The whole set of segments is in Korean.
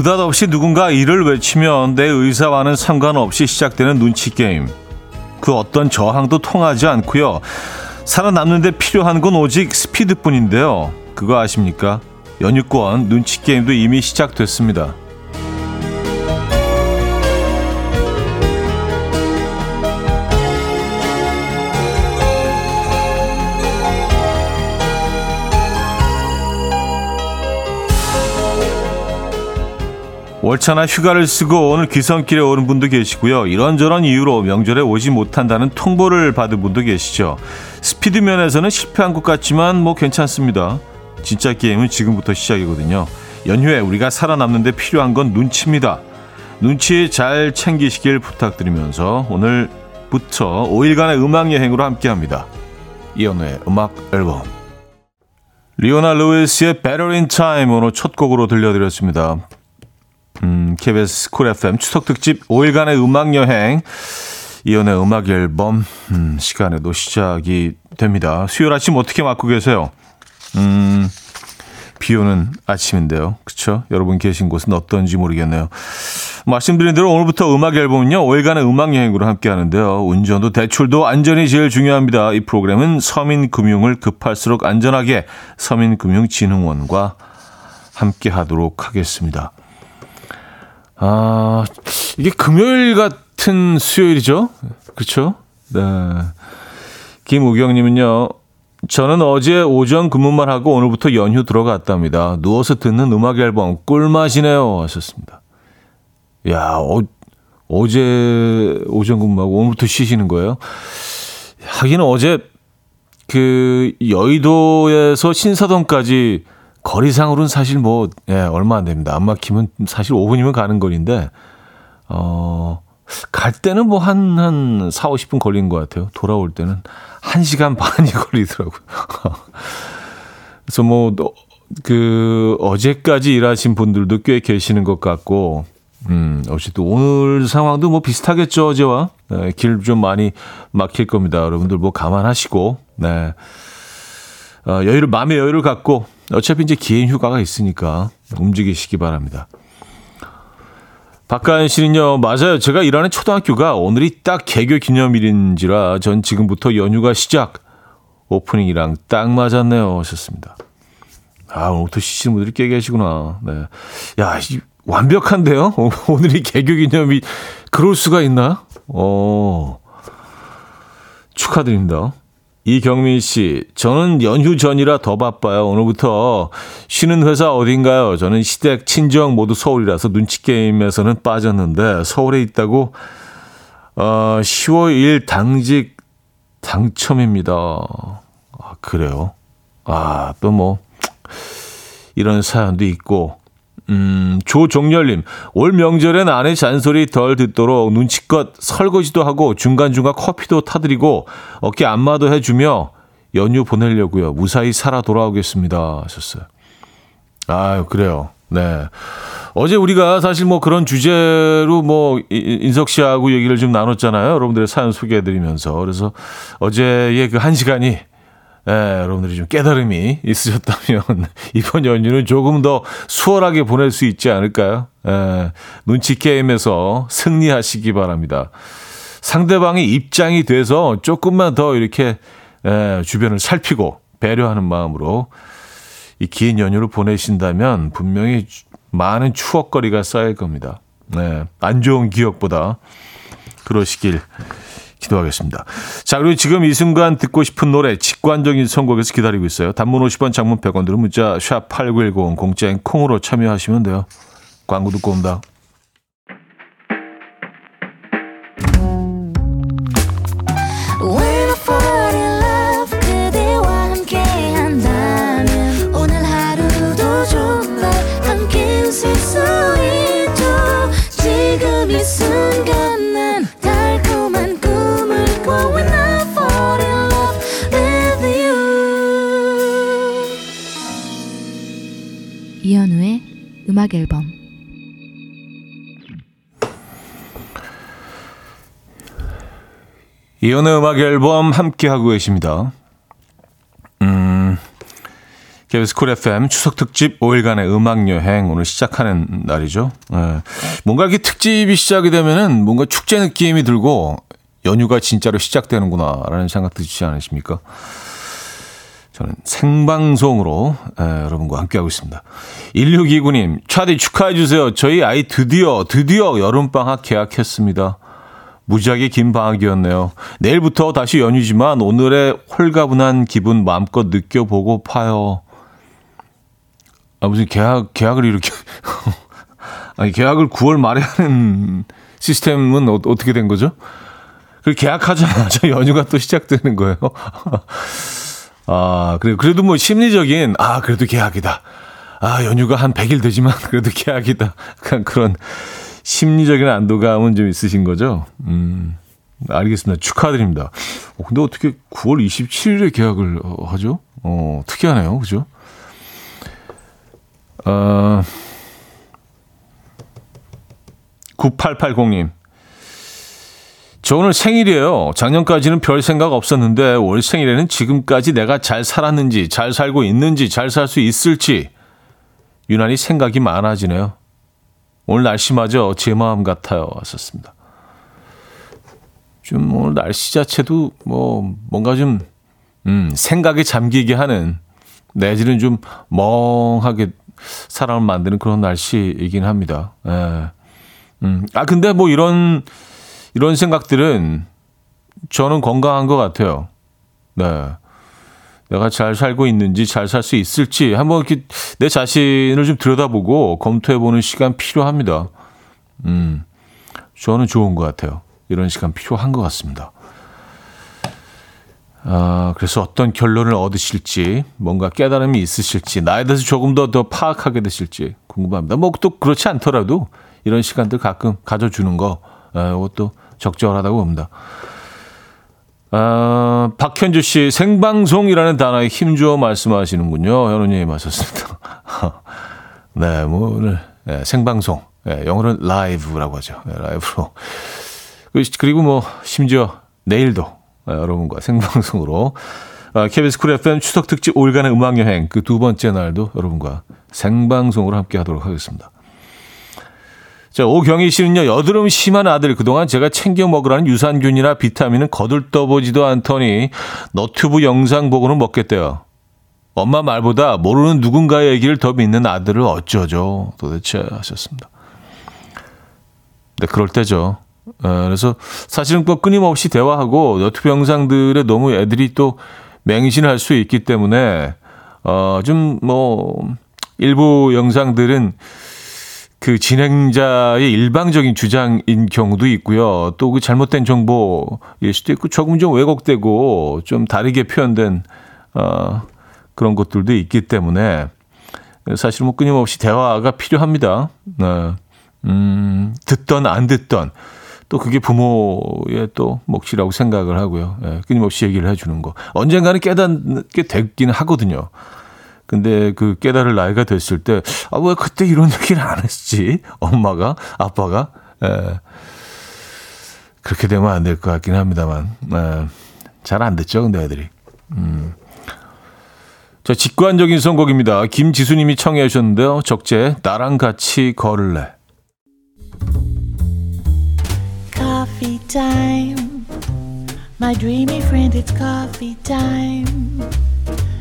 느닷없이 누군가 이를 외치면 내 의사와는 상관없이 시작되는 눈치 게임. 그 어떤 저항도 통하지 않고요. 살아남는데 필요한 건 오직 스피드뿐인데요. 그거 아십니까? 연유권 눈치 게임도 이미 시작됐습니다. 월차나 휴가를 쓰고 오늘 귀성길에 오는 분도 계시고요. 이런저런 이유로 명절에 오지 못한다는 통보를 받은 분도 계시죠. 스피드 면에서는 실패한 것 같지만 뭐 괜찮습니다. 진짜 게임은 지금부터 시작이거든요. 연휴에 우리가 살아남는데 필요한 건 눈치입니다. 눈치 잘 챙기시길 부탁드리면서 오늘부터 5일간의 음악 여행으로 함께합니다. 이연우의 음악 앨범 리오나 루이스의 Better in Time 오늘 첫 곡으로 들려드렸습니다. 음, KBS 쿨 FM 추석 특집 5일간의 음악 여행 이현우의 음악 앨범 음, 시간에도 시작이 됩니다. 수요일 아침 어떻게 맞고 계세요? 음, 비 오는 아침인데요. 그쵸? 여러분 계신 곳은 어떤지 모르겠네요. 말씀드린 대로 오늘부터 음악 앨범은요, 5일간의 음악 여행으로 함께 하는데요. 운전도 대출도 안전이 제일 중요합니다. 이 프로그램은 서민 금융을 급할수록 안전하게 서민금융진흥원과 함께 하도록 하겠습니다. 아, 이게 금요일 같은 수요일이죠? 그렇죠? 네. 김우경 님은요, 저는 어제 오전 근무만 하고 오늘부터 연휴 들어갔답니다. 누워서 듣는 음악 앨범 꿀맛이네요. 하셨습니다. 야, 어, 어제 오전 근무하고 오늘부터 쉬시는 거예요? 하기는 어제 그 여의도에서 신사동까지 거리상으로는 사실 뭐, 예, 얼마 안 됩니다. 안 막히면 사실 5분이면 가는 거리인데, 어, 갈 때는 뭐 한, 한 4, 50분 걸린 것 같아요. 돌아올 때는 1시간 반이 걸리더라고요. 그래서 뭐, 그, 어제까지 일하신 분들도 꽤 계시는 것 같고, 음, 어쨌든 오늘 상황도 뭐 비슷하겠죠, 어제와. 네, 길좀 많이 막힐 겁니다. 여러분들 뭐 감안하시고, 네. 어, 여유를, 마음의 여유를 갖고, 어차피 이제 긴 휴가가 있으니까 움직이시기 바랍니다. 박가연 씨는요, 맞아요. 제가 일하는 초등학교가 오늘이 딱 개교 기념일인지라 전 지금부터 연휴가 시작. 오프닝이랑 딱 맞았네요. 하셨습니다. 아, 오늘부터 쉬시는 분들이 꽤 계시구나. 네. 야, 완벽한데요? 오늘이 개교 기념일, 그럴 수가 있나? 어, 축하드립니다. 이경민 씨, 저는 연휴 전이라 더 바빠요. 오늘부터 쉬는 회사 어딘가요? 저는 시댁, 친정 모두 서울이라서 눈치 게임에서는 빠졌는데 서울에 있다고 어, 10월 1일 당직 당첨입니다. 아, 그래요? 아, 또 뭐 이런 사연도 있고 음, 조종렬님, 올 명절엔 아내 잔소리 덜 듣도록 눈치껏 설거지도 하고 중간중간 커피도 타드리고 어깨 안마도 해주며 연휴 보내려고요. 무사히 살아 돌아오겠습니다. 하셨어요. 아유, 그래요. 네. 어제 우리가 사실 뭐 그런 주제로 뭐 인석 씨하고 얘기를 좀 나눴잖아요. 여러분들의 사연 소개해드리면서. 그래서 어제의 그 한 시간이 예, 여러분들이 좀 깨달음이 있으셨다면 이번 연휴는 조금 더 수월하게 보낼 수 있지 않을까요? 예, 눈치 게임에서 승리하시기 바랍니다. 상대방이 입장이 돼서 조금만 더 이렇게 예, 주변을 살피고 배려하는 마음으로 이 긴 연휴를 보내신다면 분명히 많은 추억거리가 쌓일 겁니다. 네, 안 좋은 기억보다 그러시길 기도하겠습니다. 자, 그리고 지금 이 순간 듣고 싶은 노래 직관적인 선곡에서 기다리고 있어요. 단문 50원, 장문 100원 들은 문자 샵8910 공짜인 콩으로 참여하시면 돼요. 광고 듣고 온다. 음악 앨범 이연의 음악 앨범 함께 하고 계십니다. 음, KBS 쿨 FM 추석 특집 5일간의 음악 여행 오늘 시작하는 날이죠. 네. 뭔가 이렇게 특집이 시작이 되면은 뭔가 축제 느낌이 들고 연휴가 진짜로 시작되는구나라는 생각 드시지 않으십니까? 저는 생방송으로 에, 여러분과 함께하고 있습니다. 1629님, 차디 축하해주세요. 저희 아이 드디어, 드디어 여름방학 계약했습니다. 무지하게 긴 방학이었네요. 내일부터 다시 연휴지만 오늘의 홀가분한 기분 마음껏 느껴보고 파요. 아, 무슨 계약, 계약을 이렇게. 아니, 계약을 9월 말에 하는 시스템은 어, 떻게 된 거죠? 그 계약하자마자 연휴가 또 시작되는 거예요. 아, 그래, 그래도 뭐 심리적인, 아, 그래도 계약이다. 아, 연휴가 한 100일 되지만 그래도 계약이다. 약간 그런 심리적인 안도감은 좀 있으신 거죠? 음, 알겠습니다. 축하드립니다. 어, 근데 어떻게 9월 27일에 계약을 하죠? 어, 특이하네요. 그죠? 어, 9880님. 저 오늘 생일이에요. 작년까지는 별 생각 없었는데 올 생일에는 지금까지 내가 잘 살았는지, 잘 살고 있는지, 잘 살 수 있을지 유난히 생각이 많아지네요. 오늘 날씨마저 제 마음 같아요. 왔었습니다. 좀 오늘 날씨 자체도 뭐 뭔가 좀 음, 생각에 잠기게 하는 내지는 좀 멍하게 사람을 만드는 그런 날씨이긴 합니다. 예. 음. 아, 근데 뭐 이런, 이런 생각들은 저는 건강한 것 같아요. 네. 내가 잘 살고 있는지 잘 살 수 있을지 한번 이렇게 내 자신을 좀 들여다보고 검토해보는 시간 필요합니다. 음, 저는 좋은 것 같아요. 이런 시간 필요한 것 같습니다. 아, 그래서 어떤 결론을 얻으실지, 뭔가 깨달음이 있으실지, 나에 대해서 조금 더, 더 파악하게 되실지 궁금합니다. 뭐 또 그렇지 않더라도 이런 시간들 가끔 가져주는 거, 아, 이것도 적절하다고 봅니다. 아, 박현주 씨, 생방송이라는 단어에 힘주어 말씀하시는군요. 현우님 하셨습니다. 네, 뭐 오늘 네, 생방송, 네, 영어로는 라이브라고 하죠. 네, 라이브로. 그리고 뭐 심지어 내일도 아, 여러분과 생방송으로 아, KBS 쿨 FM 추석 특집 5일간의 음악 여행 그 두 번째 날도 여러분과 생방송으로 함께 하도록 하겠습니다. 자, 오경희 씨는요, 여드름 심한 아들, 그동안 제가 챙겨 먹으라는 유산균이나 비타민은 거들떠보지도 않더니 너튜브 영상 보고는 먹겠대요. 엄마 말보다 모르는 누군가의 얘기를 더 믿는 아들을 어쩌죠? 도대체 하셨습니다. 네, 그럴 때죠. 어, 그래서 사실은 또 끊임없이 대화하고 너튜브 영상들에 너무 애들이 또 맹신할 수 있기 때문에 어, 좀 뭐 일부 영상들은 그 진행자의 일방적인 주장인 경우도 있고요. 또 그 잘못된 정보일 수도 있고 조금 좀 왜곡되고 좀 다르게 표현된 어, 그런 것들도 있기 때문에 사실 뭐 끊임없이 대화가 필요합니다. 네. 음, 듣던 안 듣던 또 그게 부모의 또 몫이라고 생각을 하고요. 예, 끊임없이 얘기를 해주는 거. 언젠가는 깨닫게 되긴 하거든요. 근데 그 깨달을 나이가 됐을 때, 아, 왜 그때 이런 얘기를 안 했지? 엄마가, 아빠가. 예. 그렇게 되면 안 될 것 같긴 합니다만. 예. 잘안 됐죠, 근데 애들이. 음. 자, 직관적인 선곡입니다. 김지수님이 청해 주셨는데요. 적재, 나랑 같이 걸을래. coffee. My dreamy friend, it's coffee time.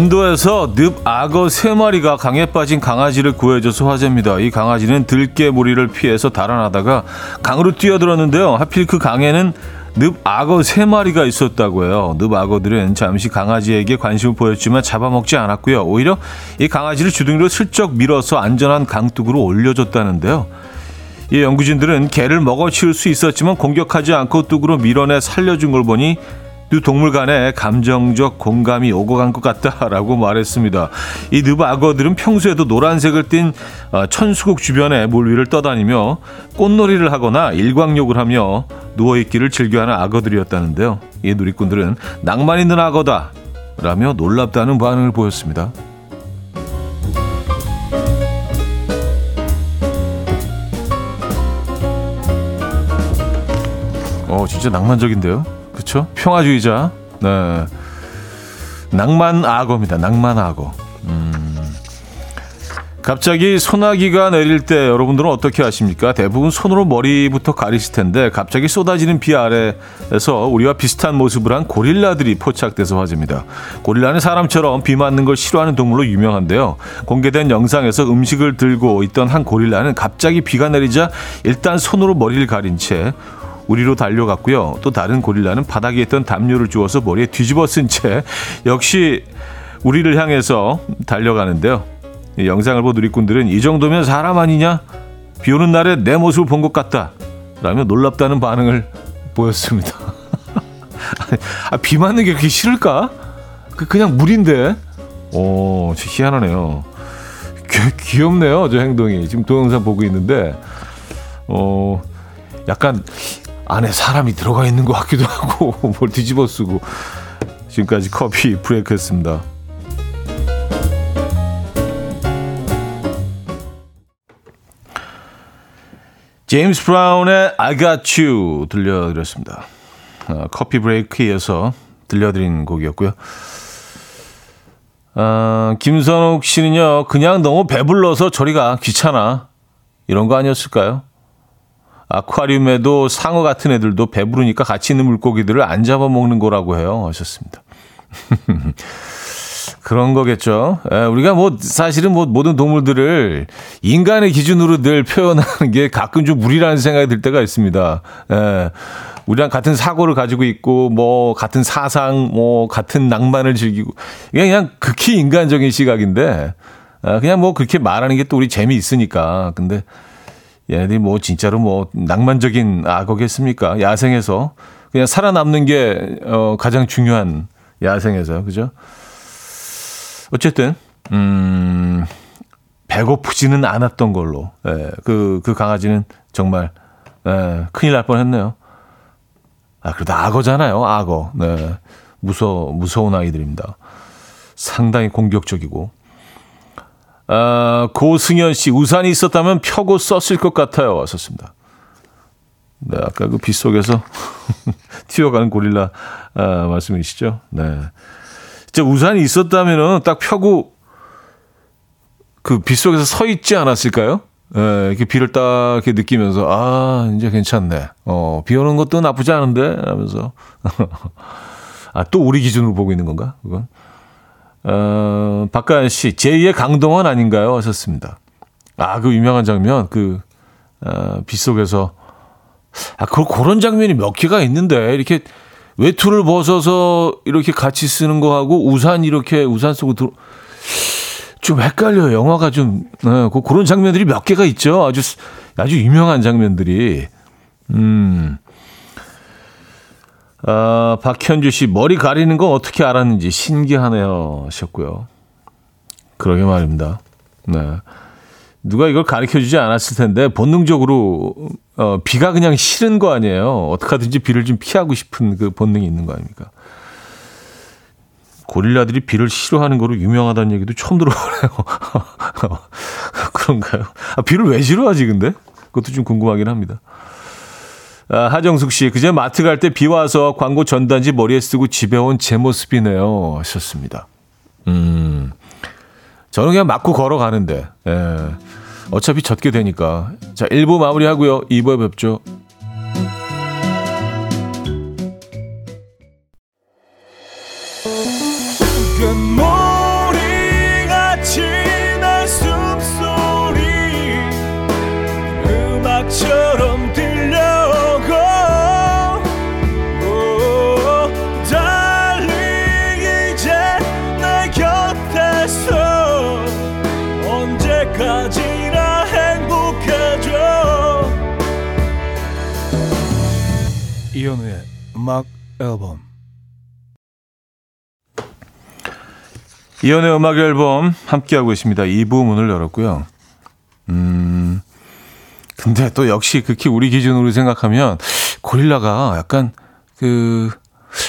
인도에서 늪 악어 세 마리가 강에 빠진 강아지를 구해줘서 화제입니다. 이 강아지는 들깨 무리를 피해서 달아나다가 강으로 뛰어들었는데요. 하필 그 강에는 늪 악어 세 마리가 있었다고 해요. 늪 악어들은 잠시 강아지에게 관심을 보였지만 잡아먹지 않았고요. 오히려 이 강아지를 주둥이로 슬쩍 밀어서 안전한 강둑으로 올려줬다는데요. 이 연구진들은 개를 먹어치울 수 있었지만 공격하지 않고 뚝으로 밀어내 살려준 걸 보니 두 동물 간에 감정적 공감이 오고 간 것 같다라고 말했습니다. 이 느브 악어들은 평소에도 노란색을 띤 어, 천수국 주변에 물 위를 떠다니며 꽃놀이를 하거나 일광욕을 하며 누워있기를 즐겨하는 악어들이었다는데요. 이 누리꾼들은 낭만 있는 악어다 라며 놀랍다는 반응을 보였습니다. 어, 진짜 낭만적인데요. 그쵸? 평화주의자. 네. 낭만 악어입니다. 낭만 악어. 음. 갑자기 소나기가 내릴 때 여러분들은 어떻게 하십니까? 대부분 손으로 머리부터 가리실 텐데 갑자기 쏟아지는 비 아래에서 우리와 비슷한 모습을 한 고릴라들이 포착돼서 화제입니다. 고릴라는 사람처럼 비 맞는 걸 싫어하는 동물로 유명한데요. 공개된 영상에서 음식을 들고 있던 한 고릴라는 갑자기 비가 내리자 일단 손으로 머리를 가린 채 우리로 달려갔고요. 또 다른 고릴라는 바닥에 있던 담요를 주워서 머리에 뒤집어 쓴 채 역시 우리를 향해서 달려가는데요. 영상을 본 누리꾼들은 이 정도면 사람 아니냐? 비 오는 날에 내 모습을 본 것 같다. 라며 놀랍다는 반응을 보였습니다. 아, 비 맞는 게 그렇게 싫을까? 그 그냥 물인데. 오, 희한하네요. 귀, 귀엽네요, 저 행동이. 지금 동영상 보고 있는데, 어, 약간 안에 사람이 들어가 있는 것 같기도 하고 뭘 뒤집어 쓰고 지금까지 커피 브레이크였습니다. 제임스 브라운의 I Got You 들려드렸습니다. 어, 커피 브레이크에서 들려드린 곡이었고요. 어, 김선욱 씨는요, 그냥 너무 배불러서 저리가 귀찮아. 이런 거 아니었을까요? 아쿠아리움에도 상어 같은 애들도 배부르니까 같이 있는 물고기들을 안 잡아먹는 거라고 해요. 하셨습니다. 그런 거겠죠. 에, 예, 우리가 뭐 사실은 뭐 모든 동물들을 인간의 기준으로 늘 표현하는 게 가끔 좀 무리라는 생각이 들 때가 있습니다. 에, 예, 우리랑 같은 사고를 가지고 있고 뭐 같은 사상, 뭐 같은 낭만을 즐기고 그냥, 그냥 극히 인간적인 시각인데 아, 그냥 뭐 그렇게 말하는 게 또 우리 재미 있으니까. 근데 얘네들이 뭐 진짜로 뭐 낭만적인 악어겠습니까? 야생에서 그냥 살아남는 게 어, 가장 중요한 야생에서 그죠? 어쨌든 음 배고프지는 않았던 걸로 예, 그, 그 강아지는 정말 예, 큰일 날 뻔했네요. 아 그래도 악어잖아요, 악어. 네, 무서 무서운 아이들입니다. 상당히 공격적이고 아, 고승현 씨, 우산이 있었다면 펴고 썼을 것 같아요. 왔었습니다. 네, 아까 그 빗속에서 튀어가는 고릴라 아, 말씀이시죠? 네. 진짜 우산이 있었다면은 딱 펴고 그 빗속에서 서 있지 않았을까요? 예, 이렇게 비를 딱 이렇게 느끼면서, 아, 이제 괜찮네. 어, 비 오는 것도 나쁘지 않은데? 하면서. 아, 또 우리 기준으로 보고 있는 건가? 그건? 어, 박가연 씨, 제2의 강동원 아닌가요? 하셨습니다. 아, 그 유명한 장면, 그, 어, 빗속에서. 아, 그, 그런 장면이 몇 개가 있는데, 이렇게 외투를 벗어서 이렇게 같이 쓰는 거하고 우산 이렇게 우산 쓰고 들어, 좀 헷갈려요. 영화가 좀, 네, 그, 그런 장면들이 몇 개가 있죠. 아주, 아주 유명한 장면들이. 음. 아, 박현주 씨, 머리 가리는 거 어떻게 알았는지 신기하네요. 하셨고요. 그러게 말입니다. 네. 누가 이걸 가르쳐 주지 않았을 텐데, 본능적으로, 어, 비가 그냥 싫은 거 아니에요. 어떻게 하든지 비를 좀 피하고 싶은 그 본능이 있는 거 아닙니까? 고릴라들이 비를 싫어하는 거로 유명하다는 얘기도 처음 들어보네요. 그런가요? 아, 비를 왜 싫어하지, 근데? 그것도 좀 궁금하긴 합니다. 아, 하정숙 씨, 그제 마트 갈 때 비 와서 광고 전단지 머리에 쓰고 집에 온 제 모습이네요. 하셨습니다. 음, 저는 그냥 맞고 걸어가는데, 예. 어차피 젖게 되니까. 자, 1부 마무리하고요. 2부에 뵙죠. 음악 앨범 이연의 음악 앨범 함께하고 있습니다. 이 부문을 열었고요. 음, 근데 또 역시 극히 우리 기준으로 생각하면 고릴라가 약간 그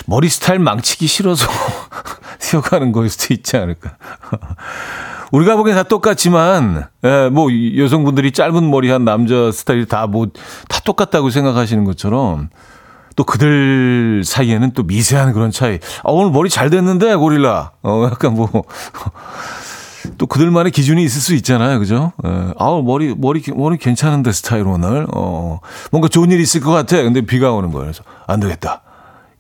머리 스타일 망치기 싫어서 튀어가는 거일 수도 있지 않을까. 우리가 보기엔 다 똑같지만, 예, 뭐 여성분들이 짧은 머리 한 남자 스타일 다 뭐 다 똑같다고 생각하시는 것처럼 또 그들 사이에는 또 미세한 그런 차이. 아, 오늘 머리 잘 됐는데, 고릴라. 어, 약간 뭐, 또 그들만의 기준이 있을 수 있잖아요. 그죠? 예. 아우, 머리, 머리, 머리 괜찮은데, 스타일 오늘. 어, 뭔가 좋은 일 있을 것 같아. 근데 비가 오는 거예요. 그래서, 안 되겠다.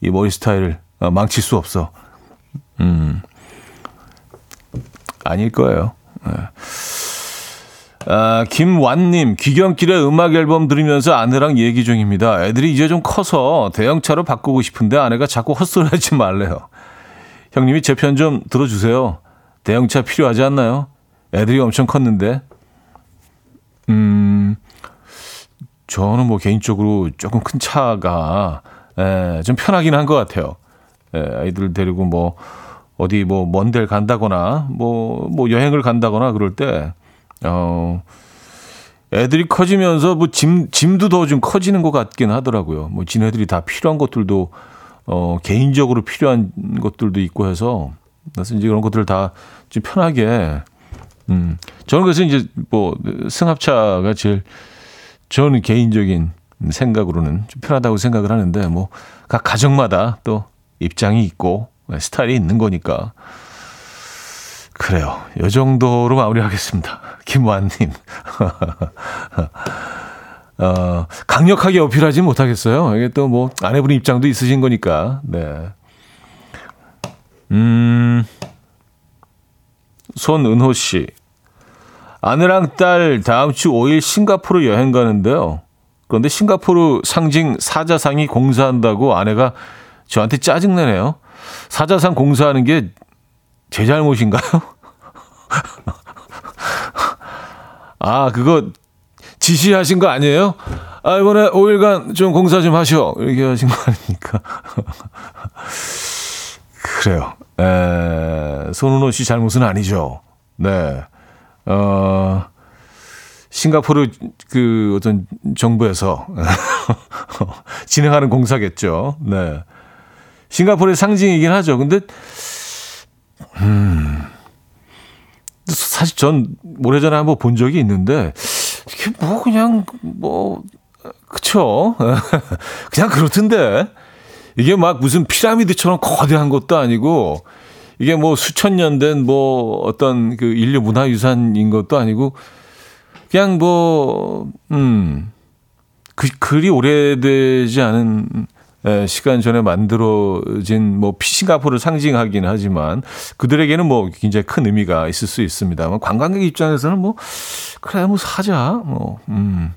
이 머리 스타일을 어, 망칠 수 없어. 음. 아닐 거예요. 예. 아, 김완님, 귀경길에 음악 앨범 들으면서 아내랑 얘기 중입니다. 애들이 이제 좀 커서 대형차로 바꾸고 싶은데 아내가 자꾸 헛소리 하지 말래요. 형님이 제 편 좀 들어주세요. 대형차 필요하지 않나요? 애들이 엄청 컸는데. 음, 저는 뭐 개인적으로 조금 큰 차가, 에, 예, 좀 편하긴 한 것 같아요. 에, 예, 아이들 데리고 뭐, 어디 뭐 먼 데를 간다거나, 뭐, 뭐 여행을 간다거나 그럴 때, 어, 애들이 커지면서 뭐 짐, 짐도 더 좀 커지는 것 같긴 하더라고요. 뭐 지네들이 다 필요한 것들도, 어, 개인적으로 필요한 것들도 있고 해서, 그래서 이제 그런 것들을 다 좀 편하게, 음, 저는 그래서 이제 뭐 승합차가 제일, 저는 개인적인 생각으로는 좀 편하다고 생각을 하는데, 뭐, 각 가정마다 또 입장이 있고, 스타일이 있는 거니까. 그래요. 요 정도로 마무리하겠습니다. 김완님. 어, 강력하게 어필하지 못하겠어요. 이게 또 뭐 아내분 입장도 있으신 거니까. 네. 음, 손은호 씨. 아내랑 딸 다음 주 5일 싱가포르 여행 가는데요. 그런데 싱가포르 상징 사자상이 공사한다고 아내가 저한테 짜증내네요. 사자상 공사하는 게 제 잘못인가요? 아, 그거 지시하신 거 아니에요? 아, 이번에 5일간 좀 공사 좀 하시오. 이렇게 하신 거 아닙니까? 그래요. 에, 손은호 씨 잘못은 아니죠. 네. 어, 싱가포르 그 어떤 정부에서 진행하는 공사겠죠. 네. 싱가포르의 상징이긴 하죠. 근데, 음, 사실 전 오래전에 한번 본 적이 있는데, 이게 뭐 그냥, 뭐, 그쵸. 그냥 그렇던데. 이게 막 무슨 피라미드처럼 거대한 것도 아니고, 이게 뭐 수천 년 된 뭐 어떤 그 인류 문화 유산인 것도 아니고, 그냥 뭐, 음, 그, 그리 오래되지 않은 시간 전에 만들어진 뭐 싱가포르를 상징하긴 하지만 그들에게는 뭐 굉장히 큰 의미가 있을 수 있습니다만 관광객 입장에서는 뭐 그래 뭐 사자 뭐 음.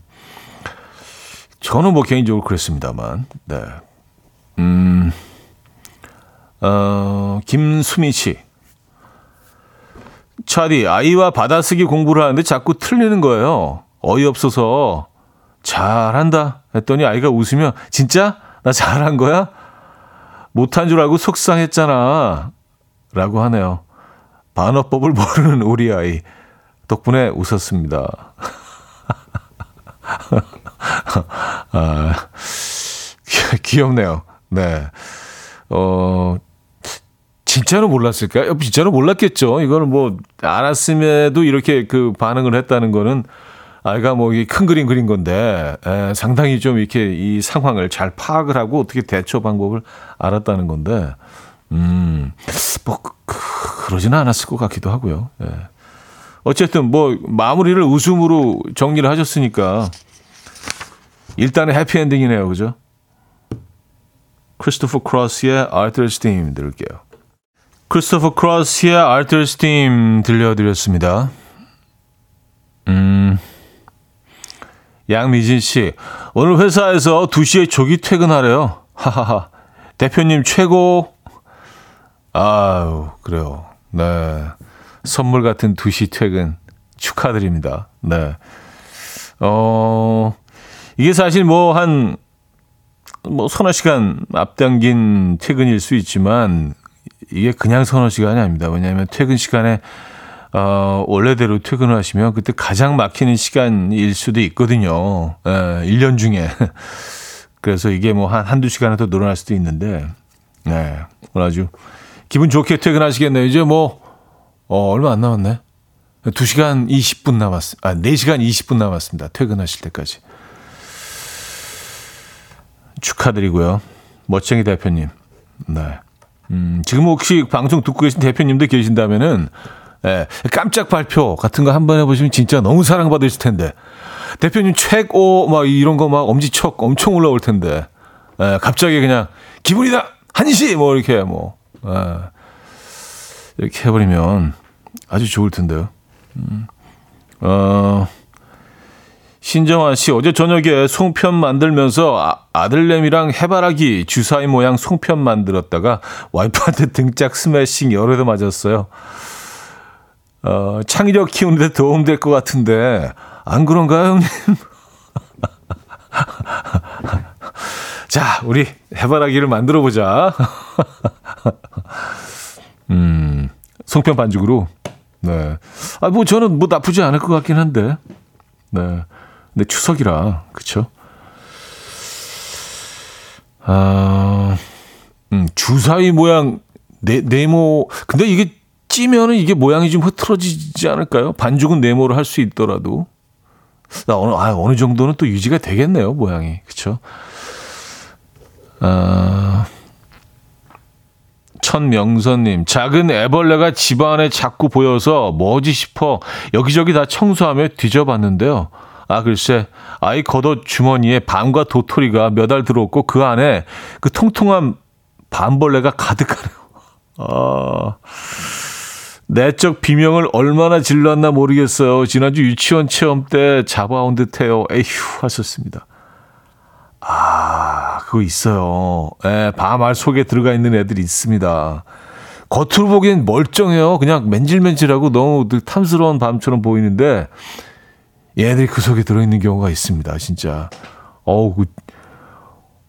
저는 뭐 개인적으로 그랬습니다만 네. 음. 어, 김수미 씨. 차디, 아이와 받아쓰기 공부를 하는데 자꾸 틀리는 거예요. 어이없어서 잘한다 했더니 아이가 웃으며 진짜 나 잘한 거야? 못한 줄 알고 속상했잖아. 라고 하네요. 반어법을 모르는 우리 아이. 덕분에 웃었습니다. 아, 귀엽네요. 네. 어, 진짜로 몰랐을까요? 진짜로 몰랐겠죠. 이거는 뭐, 알았음에도 이렇게 그 반응을 했다는 거는 아이가 뭐 큰 그림 그린 건데 에, 상당히 좀 이렇게 이 상황을 잘 파악을 하고 어떻게 대처 방법을 알았다는 건데 음, 뭐 그, 그러지는 않았을 것 같기도 하고요. 예. 어쨌든 뭐 마무리를 웃음으로 정리를 하셨으니까 일단은 해피엔딩이네요, 그죠? 크리스토퍼 크로스의 Arthur's Theme 들을게요. 크리스토퍼 크로스의 Arthur's Theme 들려드렸습니다. 음. 양미진 씨, 오늘 회사에서 2시에 조기 퇴근하래요. 하하하. 대표님 최고. 아유, 그래요. 네. 선물 같은 2시 퇴근 축하드립니다. 네. 어, 이게 사실 뭐 한, 뭐 서너 시간 앞당긴 퇴근일 수 있지만, 이게 그냥 서너 시간이 아닙니다. 왜냐하면 퇴근 시간에 어, 원래대로 퇴근을 하시면 그때 가장 막히는 시간일 수도 있거든요. 예, 1년 중에. 그래서 이게 뭐 한, 한두 시간에 더 늘어날 수도 있는데, 네. 오늘 아주 기분 좋게 퇴근하시겠네요. 이제 뭐, 어, 얼마 안 남았네. 2시간 20분 남았, 아, 4시간 20분 남았습니다. 퇴근하실 때까지. 축하드리고요. 멋쟁이 대표님. 네. 음, 지금 혹시 방송 듣고 계신 대표님도 계신다면은, 예, 깜짝 발표 같은 거 한번 해보시면 진짜 너무 사랑받으실 텐데. 대표님 최고, 막 이런 거 막 엄지척 엄청 올라올 텐데. 예, 갑자기 그냥 기분이다! 한시! 뭐 이렇게 뭐, 예, 이렇게 해버리면 아주 좋을 텐데요. 음, 어, 신정환 씨, 어제 저녁에 송편 만들면서 아, 들내미랑 해바라기 주사위 모양 송편 만들었다가 와이프한테 등짝 스매싱 여러 대 맞았어요. 어, 창의력 키우는데 도움될 것 같은데, 안 그런가요, 형님? 자, 우리 해바라기를 만들어 보자. 음, 송편 반죽으로. 네. 아, 뭐 저는 뭐 나쁘지 않을 것 같긴 한데. 네. 근데 추석이라, 그쵸? 아, 음, 주사위 모양, 네, 네모, 근데 이게 찌면은 이게 모양이 좀 흐트러지지 않을까요? 반죽은 네모를 할수 있더라도. 나 어느, 아, 어느 정도는 또 유지가 되겠네요, 모양이. 그쵸? 아, 천명선님, 작은 애벌레가 집안에 자꾸 보여서 뭐지 싶어 여기저기 다 청소하며 뒤져봤는데요. 아, 글쎄, 아이 겉옷 주머니에 밤과 도토리가 몇 알 들어왔고 그 안에 그 통통한 밤벌레가 가득하네요. 아. 내적 비명을 얼마나 질렀나 모르겠어요. 지난주 유치원 체험 때 잡아온 듯해요. 에휴 하셨습니다. 아, 그거 있어요. 예, 밤알 속에 들어가 있는 애들이 있습니다. 겉으로 보기엔 멀쩡해요. 그냥 맨질맨질하고 너무 탐스러운 밤처럼 보이는데 얘들이 그 속에 들어있는 경우가 있습니다. 진짜. 어우, 그,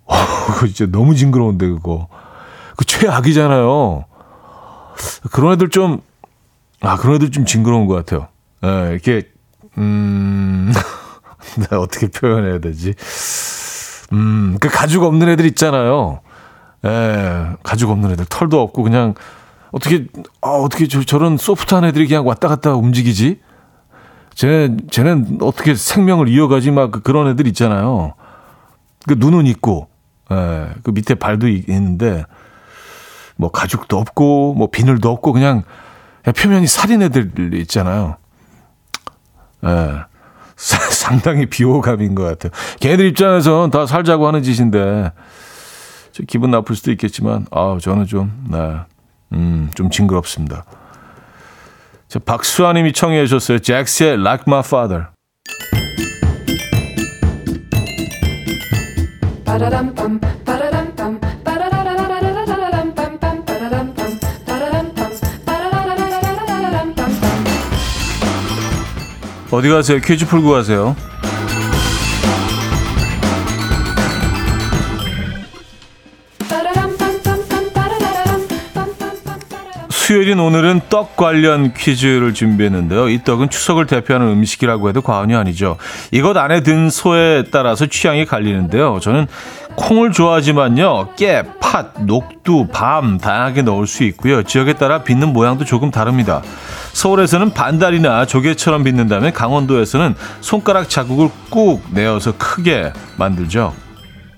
어우, 그 진짜 너무 징그러운데 그거. 그 최악이잖아요. 그런 애들 좀 아, 그런 애들 좀 징그러운 것 같아요. 예, 이렇게, 음, 나 어떻게 표현해야 되지? 음, 그 가죽 없는 애들 있잖아요. 예, 가죽 없는 애들. 털도 없고 그냥, 어떻게, 아, 어떻게 저, 저런 소프트한 애들이 그냥 왔다 갔다 움직이지? 쟤, 쟤는 어떻게 생명을 이어가지? 막그 그런 애들 있잖아요. 그 눈은 있고, 예, 그 밑에 발도 있는데, 뭐 가죽도 없고, 뭐 비늘도 없고, 그냥 표면이 살인 애들 있잖아요. 예. 상당히 비호감인 것 같아요. 걔네들 입장에서는 다 살자고 하는 짓인데, 기분 나쁠 수도 있겠지만, 아 저는 좀, 네, 음, 좀 징그럽습니다. 자, 박수아님이 청해 주셨어요. 잭스의 Like My Father. 어디 가세요? 퀴즈 풀고 가세요. 수요일인 오늘은 떡 관련 퀴즈를 준비했는데요. 이 떡은 추석을 대표하는 음식이라고 해도 과언이 아니죠. 이것 안에 든 소에 따라서 취향이 갈리는데요. 저는 콩을 좋아하지만요. 깨, 팥, 녹두, 밤 다양하게 넣을 수 있고요. 지역에 따라 빚는 모양도 조금 다릅니다. 서울에서는 반달이나 조개처럼 빚는다면 강원도에서는 손가락 자국을 꾹 내어서 크게 만들죠.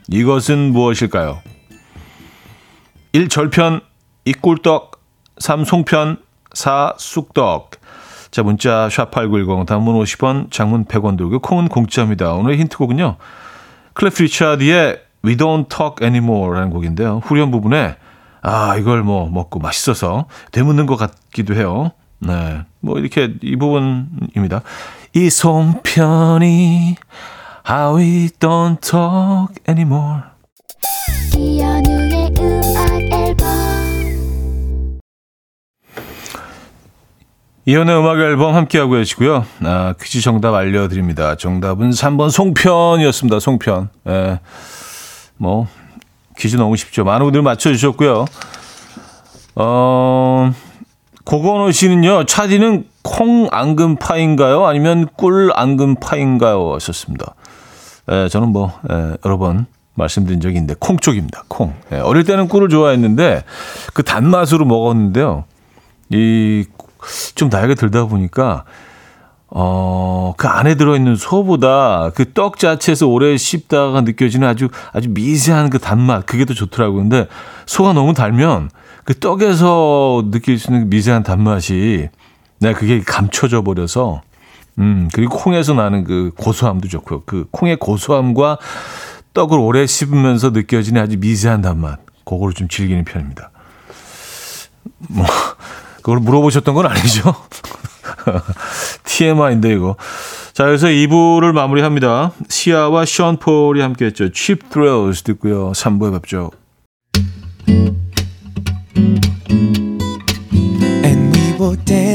이것은 무엇일까요? 1. 절편 2. 꿀떡 3. 송편 4. 쑥떡 자 문자 샵8910 단문 50원 장문 100원 그리고 콩은 공짜입니다. 오늘 힌트곡은요. 클리프 리차드의 We Don't Talk Anymore라는 곡인데요. 후렴 부분에 아 이걸 뭐 먹고 맛있어서 되묻는 것 같기도 해요. 네. 뭐 이렇게 이 부분입니다. 이 송편이 How we don't talk anymore. 이연의 음악 앨범 함께하고 계시고요. 아, 퀴즈 정답 알려드립니다. 정답은 3번 송편이었습니다. 송편. 예. 뭐 퀴즈 너무 쉽죠. 많은 분들 맞춰주셨고요. 어, 고건호 씨는요, 차디는 콩 앙금파인가요? 아니면 꿀 앙금파인가요? 하셨습니다. 에, 저는 뭐, 에, 여러 번 말씀드린 적이 있는데, 콩 쪽입니다. 콩. 에, 어릴 때는 꿀을 좋아했는데, 그 단맛으로 먹었는데요. 이, 좀 나이가 들다 보니까, 어, 그 안에 들어있는 소보다 그 떡 자체에서 오래 씹다가 느껴지는 아주, 아주 미세한 그 단맛, 그게 더 좋더라고요. 근데 소가 너무 달면 그 떡에서 느낄 수 있는 그 미세한 단맛이, 네, 그게 감춰져 버려서, 음, 그리고 콩에서 나는 그 고소함도 좋고요. 그 콩의 고소함과 떡을 오래 씹으면서 느껴지는 아주 미세한 단맛, 그거를 좀 즐기는 편입니다. 뭐, 그걸 물어보셨던 건 아니죠? TMI인데 이거. 자, 그래서 2부를 마무리합니다. 시아와 션 폴이 함께 했죠. Cheap Thrills 듣고요. 3부에 뵙죠.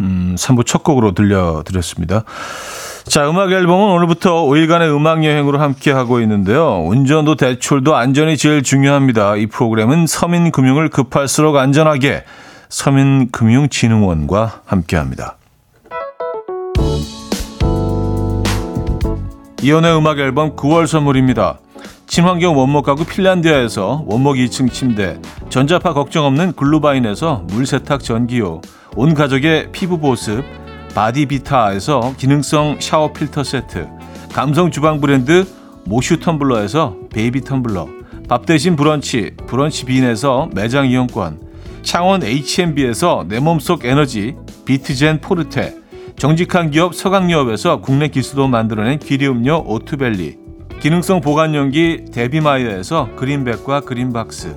음, 3부 첫 곡으로 들려드렸습니다. 자, 음악 앨범은 오늘부터 5일간의 음악 여행으로 함께 하고 있는데요. 운전도 대출도 안전이 제일 중요합니다. 이 프로그램은 서민금융을 급할수록 안전하게 서민금융진흥원과 함께 합니다. 이연의 음악 앨범 9월 선물입니다. 친환경 원목 가구 핀란디아에서 원목 2층 침대, 전자파 걱정 없는 글루바인에서 물세탁 전기요, 온 가족의 피부 보습, 바디비타에서 기능성 샤워 필터 세트, 감성 주방 브랜드 모슈 텀블러에서 베이비 텀블러, 밥 대신 브런치, 브런치 빈에서 매장 이용권, 창원 H&B에서 내 몸속 에너지, 비트젠 포르테, 정직한 기업 서강유업에서 국내 기술로 만들어낸 귀리음료 오투벨리, 기능성 보관용기 데비마이어에서 그린백과 그린박스,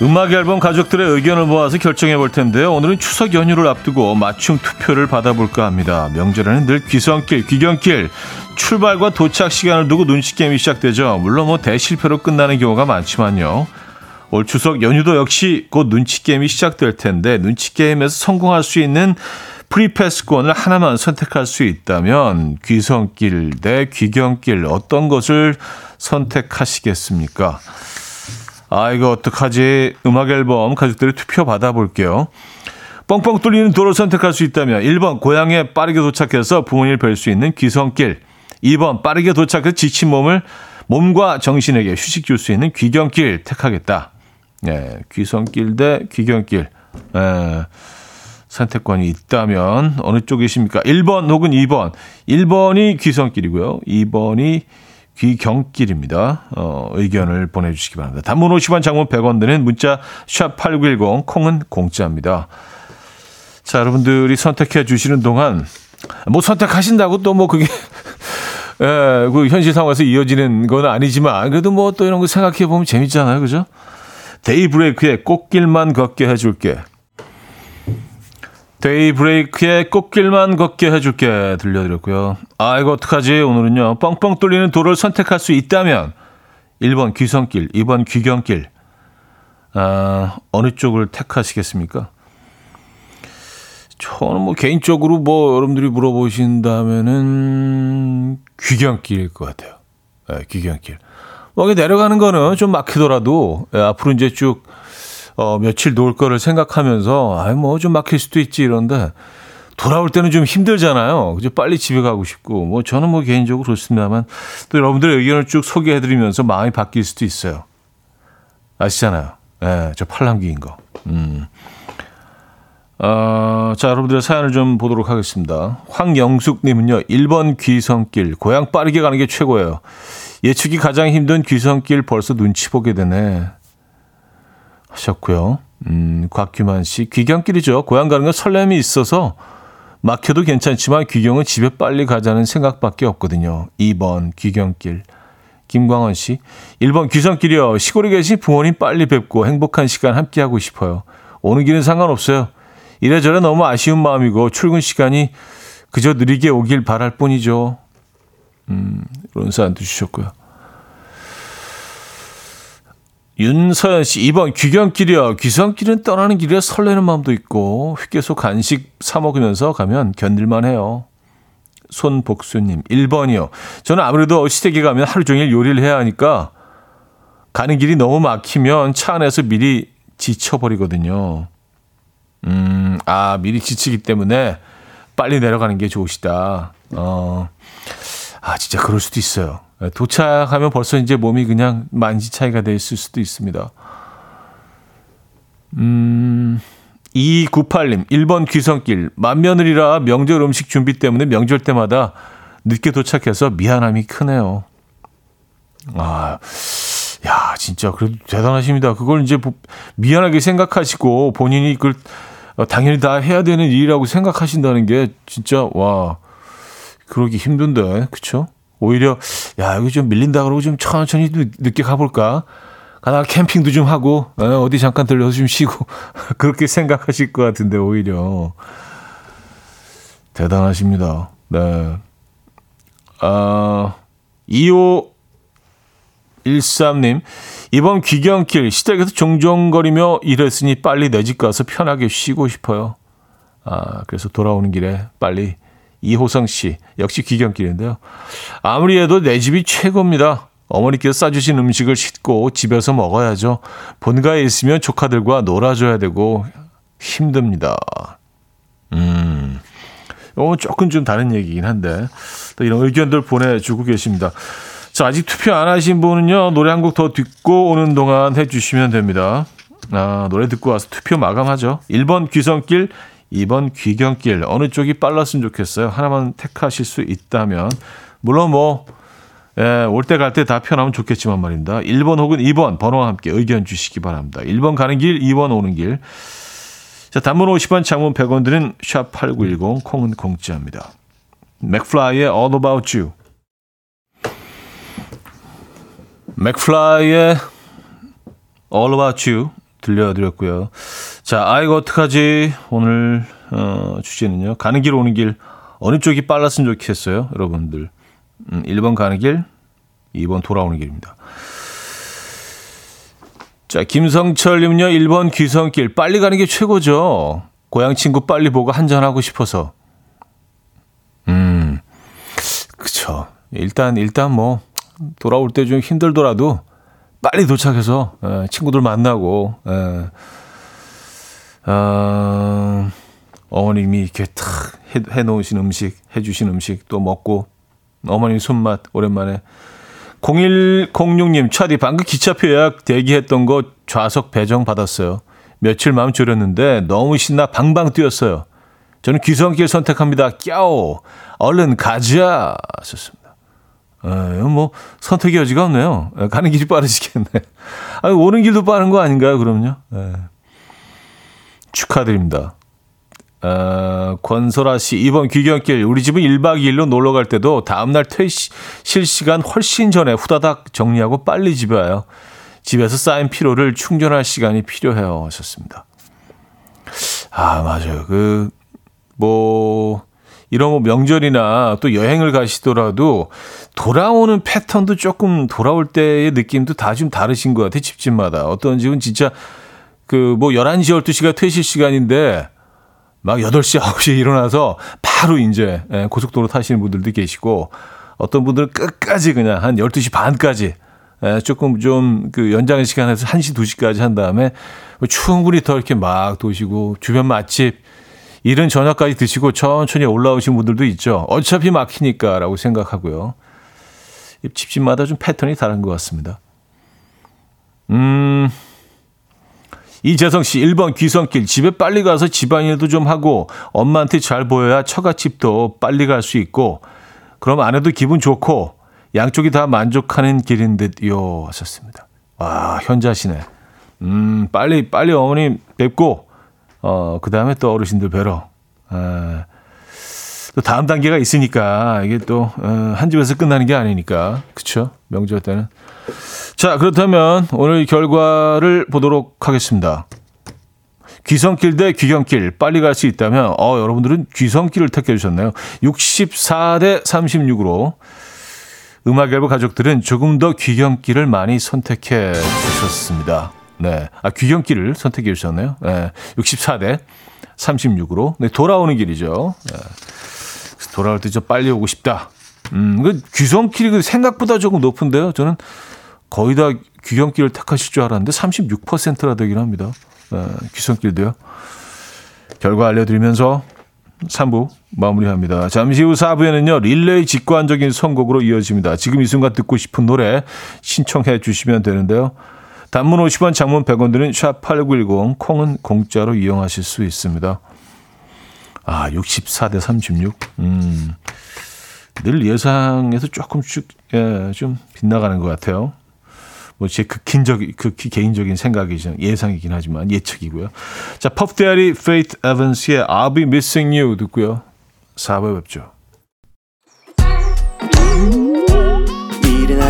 음악 앨범 가족들의 의견을 모아서 결정해 볼 텐데요. 오늘은 추석 연휴를 앞두고 맞춤 투표를 받아볼까 합니다. 명절에는 늘 귀성길, 귀경길, 출발과 도착 시간을 두고 눈치 게임이 시작되죠. 물론 뭐 대실패로 끝나는 경우가 많지만요. 올 추석 연휴도 역시 곧 눈치 게임이 시작될 텐데 눈치 게임에서 성공할 수 있는 프리패스권을 하나만 선택할 수 있다면 귀성길 대 귀경길 어떤 것을 선택하시겠습니까? 아, 이거 어떡하지? 음악 앨범 가족들의 투표 받아볼게요. 뻥뻥 뚫리는 도로를 선택할 수 있다면 1번 고향에 빠르게 도착해서 부모님을 뵐 수 있는 귀성길 2번 빠르게 도착해서 지친 몸을 몸과 정신에게 휴식 줄 수 있는 귀경길 택하겠다. 네, 귀성길 대 귀경길. 네, 선택권이 있다면 어느 쪽이십니까? 1번 혹은 2번. 1번이 귀성길이고요. 2번이 귀경길입니다. 어, 의견을 보내주시기 바랍니다. 단문 50원, 장문 100원 드는 문자 샵 8910, 콩은 공짜입니다. 자, 여러분들이 선택해 주시는 동안 뭐 선택하신다고 또 뭐 그게 예, 그 현실 상황에서 이어지는 건 아니지만 그래도 뭐 또 이런 거 생각해 보면 재밌잖아요. 그죠? 데이브레이크의 꽃길만 걷게 해 줄게. 데이 브레이크의 꽃길만 걷게 해줄게 들려드렸고요. 아 이거 어떡하지 오늘은요. 뻥뻥 뚫리는 도로를 선택할 수 있다면 1번 귀성길, 2번 귀경길 아, 어느 쪽을 택하시겠습니까? 저는 뭐 개인적으로 뭐 여러분들이 물어보신다면은 귀경길일 것 같아요. 네, 귀경길. 뭐 내려가는 거는 좀 막히더라도 예, 앞으로 이제 쭉 어, 며칠 놀 거를 생각하면서 아이 뭐좀 막힐 수도 있지 이런데 돌아올 때는 좀 힘들잖아요. 그죠? 빨리 집에 가고 싶고 뭐 저는 뭐 개인적으로 그렇습니다만 또 여러분들의 의견을 쭉 소개해드리면서 마음이 바뀔 수도 있어요. 아시잖아요. 예, 네, 저 팔랑귀인 거. 음. 어, 자, 여러분들의 사연을 좀 보도록 하겠습니다. 황영숙님은요, 1번 귀성길. 고향 빠르게 가는 게 최고예요. 예측이 가장 힘든 귀성길 벌써 눈치 보게 되네. 하셨고요. 음, 곽규만 씨. 귀경길이죠. 고향 가는 건 설렘이 있어서 막혀도 괜찮지만 귀경은 집에 빨리 가자는 생각밖에 없거든요. 2번 귀경길. 김광원 씨. 1번 귀성길이요. 시골에 계신 부모님 빨리 뵙고 행복한 시간 함께하고 싶어요. 오는 길은 상관없어요. 이래저래 너무 아쉬운 마음이고 출근 시간이 그저 느리게 오길 바랄 뿐이죠. 음, 이런 사연도 주셨고요. 윤서연 씨, 이번 귀경길이요. 귀성길은 떠나는 길이라 설레는 마음도 있고, 휴게소 간식 사 먹으면서 가면 견딜만 해요. 손복수님, 1번이요. 저는 아무래도 시댁에 가면 하루 종일 요리를 해야 하니까, 가는 길이 너무 막히면 차 안에서 미리 지쳐버리거든요. 음, 아, 미리 지치기 때문에 빨리 내려가는 게 좋으시다. 어, 아, 진짜 그럴 수도 있어요. 도착하면 벌써 이제 몸이 그냥 만지 차이가 돼 있을 수도 있습니다. 음, 2298님, 1번 귀성길. 만며느리라 명절 음식 준비 때문에 명절 때마다 늦게 도착해서 미안함이 크네요. 아, 야, 진짜 그래도 대단하십니다. 그걸 이제 미안하게 생각하시고 본인이 그걸 어, 당연히 다 해야 되는 일이라고 생각하신다는 게 진짜 와 그러기 힘든데 그쵸? 오히려 야 여기 좀 밀린다 그러고 좀 천천히 늦게 가볼까? 가다가 캠핑도 좀 하고 어, 어디 잠깐 들려서 좀 쉬고 그렇게 생각하실 것 같은데 오히려 대단하십니다. 네. 아, 25 13님, 이번 귀경길 시댁에서 종종거리며 일했으니 빨리 내 집 가서 편하게 쉬고 싶어요. 아, 그래서 돌아오는 길에 빨리 이호성 씨, 역시 귀경길인데요. 아무리 해도 내 집이 최고입니다. 어머니께서 싸주신 음식을 싣고 집에서 먹어야죠. 본가에 있으면 조카들과 놀아줘야 되고 힘듭니다. 음, 어, 조금 좀 다른 얘기긴 한데, 또 이런 의견들 보내주고 계십니다. 자, 아직 투표 안 하신 분은요, 노래 한 곡 더 듣고 오는 동안 해주시면 됩니다. 아, 노래 듣고 와서 투표 마감하죠. 1번 귀성길, 2번 귀경길. 어느 쪽이 빨랐으면 좋겠어요. 하나만 택하실 수 있다면. 물론 뭐, 예, 올 때 갈 때 다 편하면 좋겠지만 말입니다. 1번 혹은 2번 번호와 함께 의견 주시기 바랍니다. 1번 가는 길, 2번 오는 길. 자, 단문 50원, 장문 100원 드는 샵8910, 콩은 공짜입니다. 맥플라이의 All About You. 맥플라이의 All About You 들려드렸고요. 자, 아이고 어떡하지? 오늘 어, 주제는요. 가는 길 오는 길 어느 쪽이 빨랐으면 좋겠어요, 여러분들. 음, 1번 가는 길, 2번 돌아오는 길입니다. 자, 김성철님은요, 1번 귀성길. 빨리 가는 게 최고죠. 고향 친구 빨리 보고 한잔하고 싶어서. 음, 그쵸. 일단, 일단 뭐, 돌아올 때 좀 힘들더라도 빨리 도착해서 에, 친구들 만나고, 에, 어, 어머님이 이렇게 탁 해, 해놓으신 음식, 해주신 음식 또 먹고, 어머님 손맛 오랜만에 0106님, 차디 방금 기차표 예약 대기했던 거 좌석 배정 받았어요. 며칠 마음 졸였는데 너무 신나 방방 뛰었어요. 저는 귀성길 선택합니다. 끼아오. 얼른 가자. 하셨습니다. 에, 뭐, 선택의 여지가 없네요. 에, 가는 길이 빠르시겠네. 아니, 오는 길도 빠른 거 아닌가요, 그럼요? 에. 축하드립니다. 어, 권설아 씨, 이번 귀경길, 우리 집은 1박 2일로 놀러 갈 때도 다음날 퇴실 시간 훨씬 전에 후다닥 정리하고 빨리 집에 와요. 집에서 쌓인 피로를 충전할 시간이 필요해요. 하셨습니다. 아, 맞아요. 그, 뭐, 이런 뭐 명절이나 또 여행을 가시더라도 돌아오는 패턴도 조금 돌아올 때의 느낌도 다 좀 다르신 것 같아요. 집집마다. 어떤 집은 진짜 그 뭐 11시, 12시가 퇴실 시간인데 막 8시, 9시에 일어나서 바로 이제 예, 고속도로 타시는 분들도 계시고 어떤 분들은 끝까지 그냥 한 12시 반까지 예, 조금 좀 그 연장의 시간에서 1시, 2시까지 한 다음에 충분히 더 이렇게 막 도시고 주변 맛집 이른 저녁까지 드시고 천천히 올라오신 분들도 있죠. 어차피 막히니까라고 생각하고요. 집집마다 좀 패턴이 다른 것 같습니다. 음, 이재성 씨, 1번 귀성길. 집에 빨리 가서 집안일도 좀 하고 엄마한테 잘 보여야 처갓집도 빨리 갈 수 있고 그럼 아내도 기분 좋고 양쪽이 다 만족하는 길인 듯요 하셨습니다. 와, 현자시네. 음, 빨리 빨리 어머님 뵙고 어, 그다음에 또 어르신들 뵈러. 에, 또 다음 단계가 있으니까 이게 또한 어, 집에서 끝나는 게 아니니까. 그렇죠? 명절 때는 자, 그렇다면 오늘 결과를 보도록 하겠습니다. 귀성길 대 귀경길 빨리 갈 수 있다면 어 여러분들은 귀성길을 택해 주셨네요. 64대 36으로 음악 앨범 가족들은 조금 더 귀경길을 많이 선택해 주셨습니다. 네. 아, 귀경길을 선택해 주셨네요. 네. 64대 36으로. 네, 돌아오는 길이죠. 네. 돌아올 때 좀 빨리 오고 싶다. 음, 그 귀성길이 그 생각보다 조금 높은데요. 저는 거의 다 귀경길을 택하실 줄 알았는데 36%나 되긴 합니다. 네, 귀성길도요. 결과 알려드리면서 3부 마무리합니다. 잠시 후 4부에는요, 릴레이 직관적인 선곡으로 이어집니다. 지금 이 순간 듣고 싶은 노래 신청해 주시면 되는데요. 단문 50원, 장문 100원 드는 샵8910, 콩은 공짜로 이용하실 수 있습니다. 아, 64대 36. 음, 늘 예상에서 조금씩, 예, 좀 빗나가는 것 같아요. 뭐제 극hin적 극히 개인적인 생각이죠. 예상이긴 하지만 예측이고요. 자, 퍼프 대디 페이스 에반스의 I'll Be Missing You 듣고요. 4부에 뵙죠.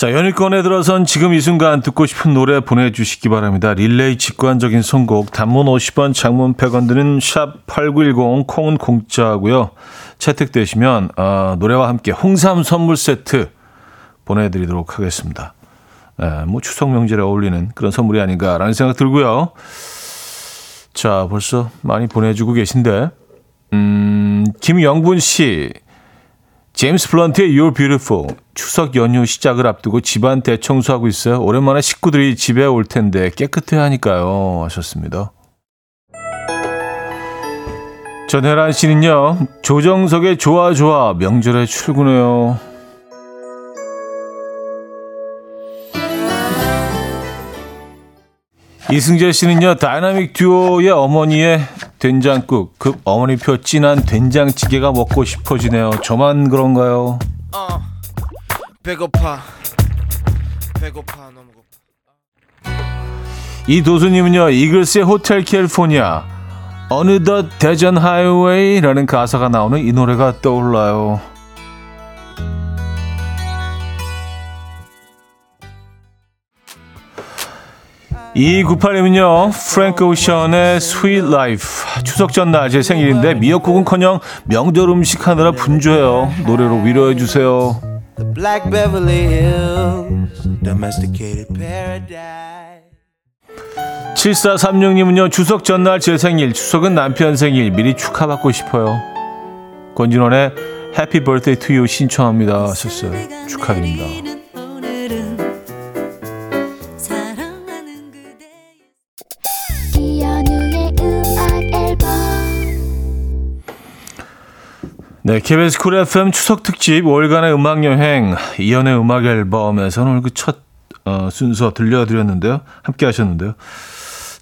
자, 연일권에 들어선 지금 이 순간 듣고 싶은 노래 보내주시기 바랍니다. 릴레이 직관적인 선곡, 단문 50원, 장문 100원 드는 샵8910, 콩은 공짜고요 채택되시면 어, 노래와 함께 홍삼 선물 세트 보내드리도록 하겠습니다. 예, 뭐 추석 명절에 어울리는 그런 선물이 아닌가라는 생각 들고요. 자, 벌써 많이 보내주고 계신데, 음, 김영분 씨, 제임스 블런트의 You're Beautiful. 추석 연휴 시작을 앞두고 집안 대청소하고 있어요. 오랜만에 식구들이 집에 올 텐데 깨끗해야 하니까요. 하셨습니다. 전혜란 씨는요, 조정석의 좋아 좋아 명절에 출근해요. 이승재 씨는요, 다이나믹 듀오의 어머니의 된장국, 그 어머니표 진한 된장찌개가 먹고 싶어지네요. 저만 그런가요? 어, 배고파. 배고파, 너무 고파. 이 도수님은요, 이글스의 호텔 캘리포니아. 어느덧 대전 하이웨이라는 가사가 나오는 이 노래가 떠올라요. 2298님은요, 프랭크 오션의 Sweet Life. 추석 전날 제 생일인데 미역국은커녕 명절 음식 하느라 분주해요. 노래로 위로해 주세요. Domesticated paradise. 7436님은요, 추석 전날 제 생일, 추석은 남편 생일, 미리 축하받고 싶어요. 권진원의 Birthday to You 신청합니다. 하셨어요. 축하드립니다. 네, KBS 쿨 FM 추석 특집 월간의 음악 여행 이연의 음악 앨범에서는 오늘 그첫 어, 순서 들려드렸는데요. 함께 하셨는데요.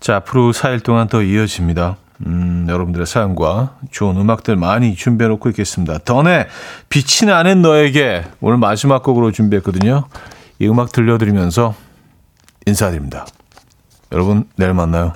자, 앞으로 4일 동안 더 이어집니다. 음, 여러분들의 사연과 좋은 음악들 많이 준비해 놓고 있겠습니다. 던의 빛이 나는 너에게 오늘 마지막 곡으로 준비했거든요. 이 음악 들려드리면서 인사드립니다. 여러분, 내일 만나요.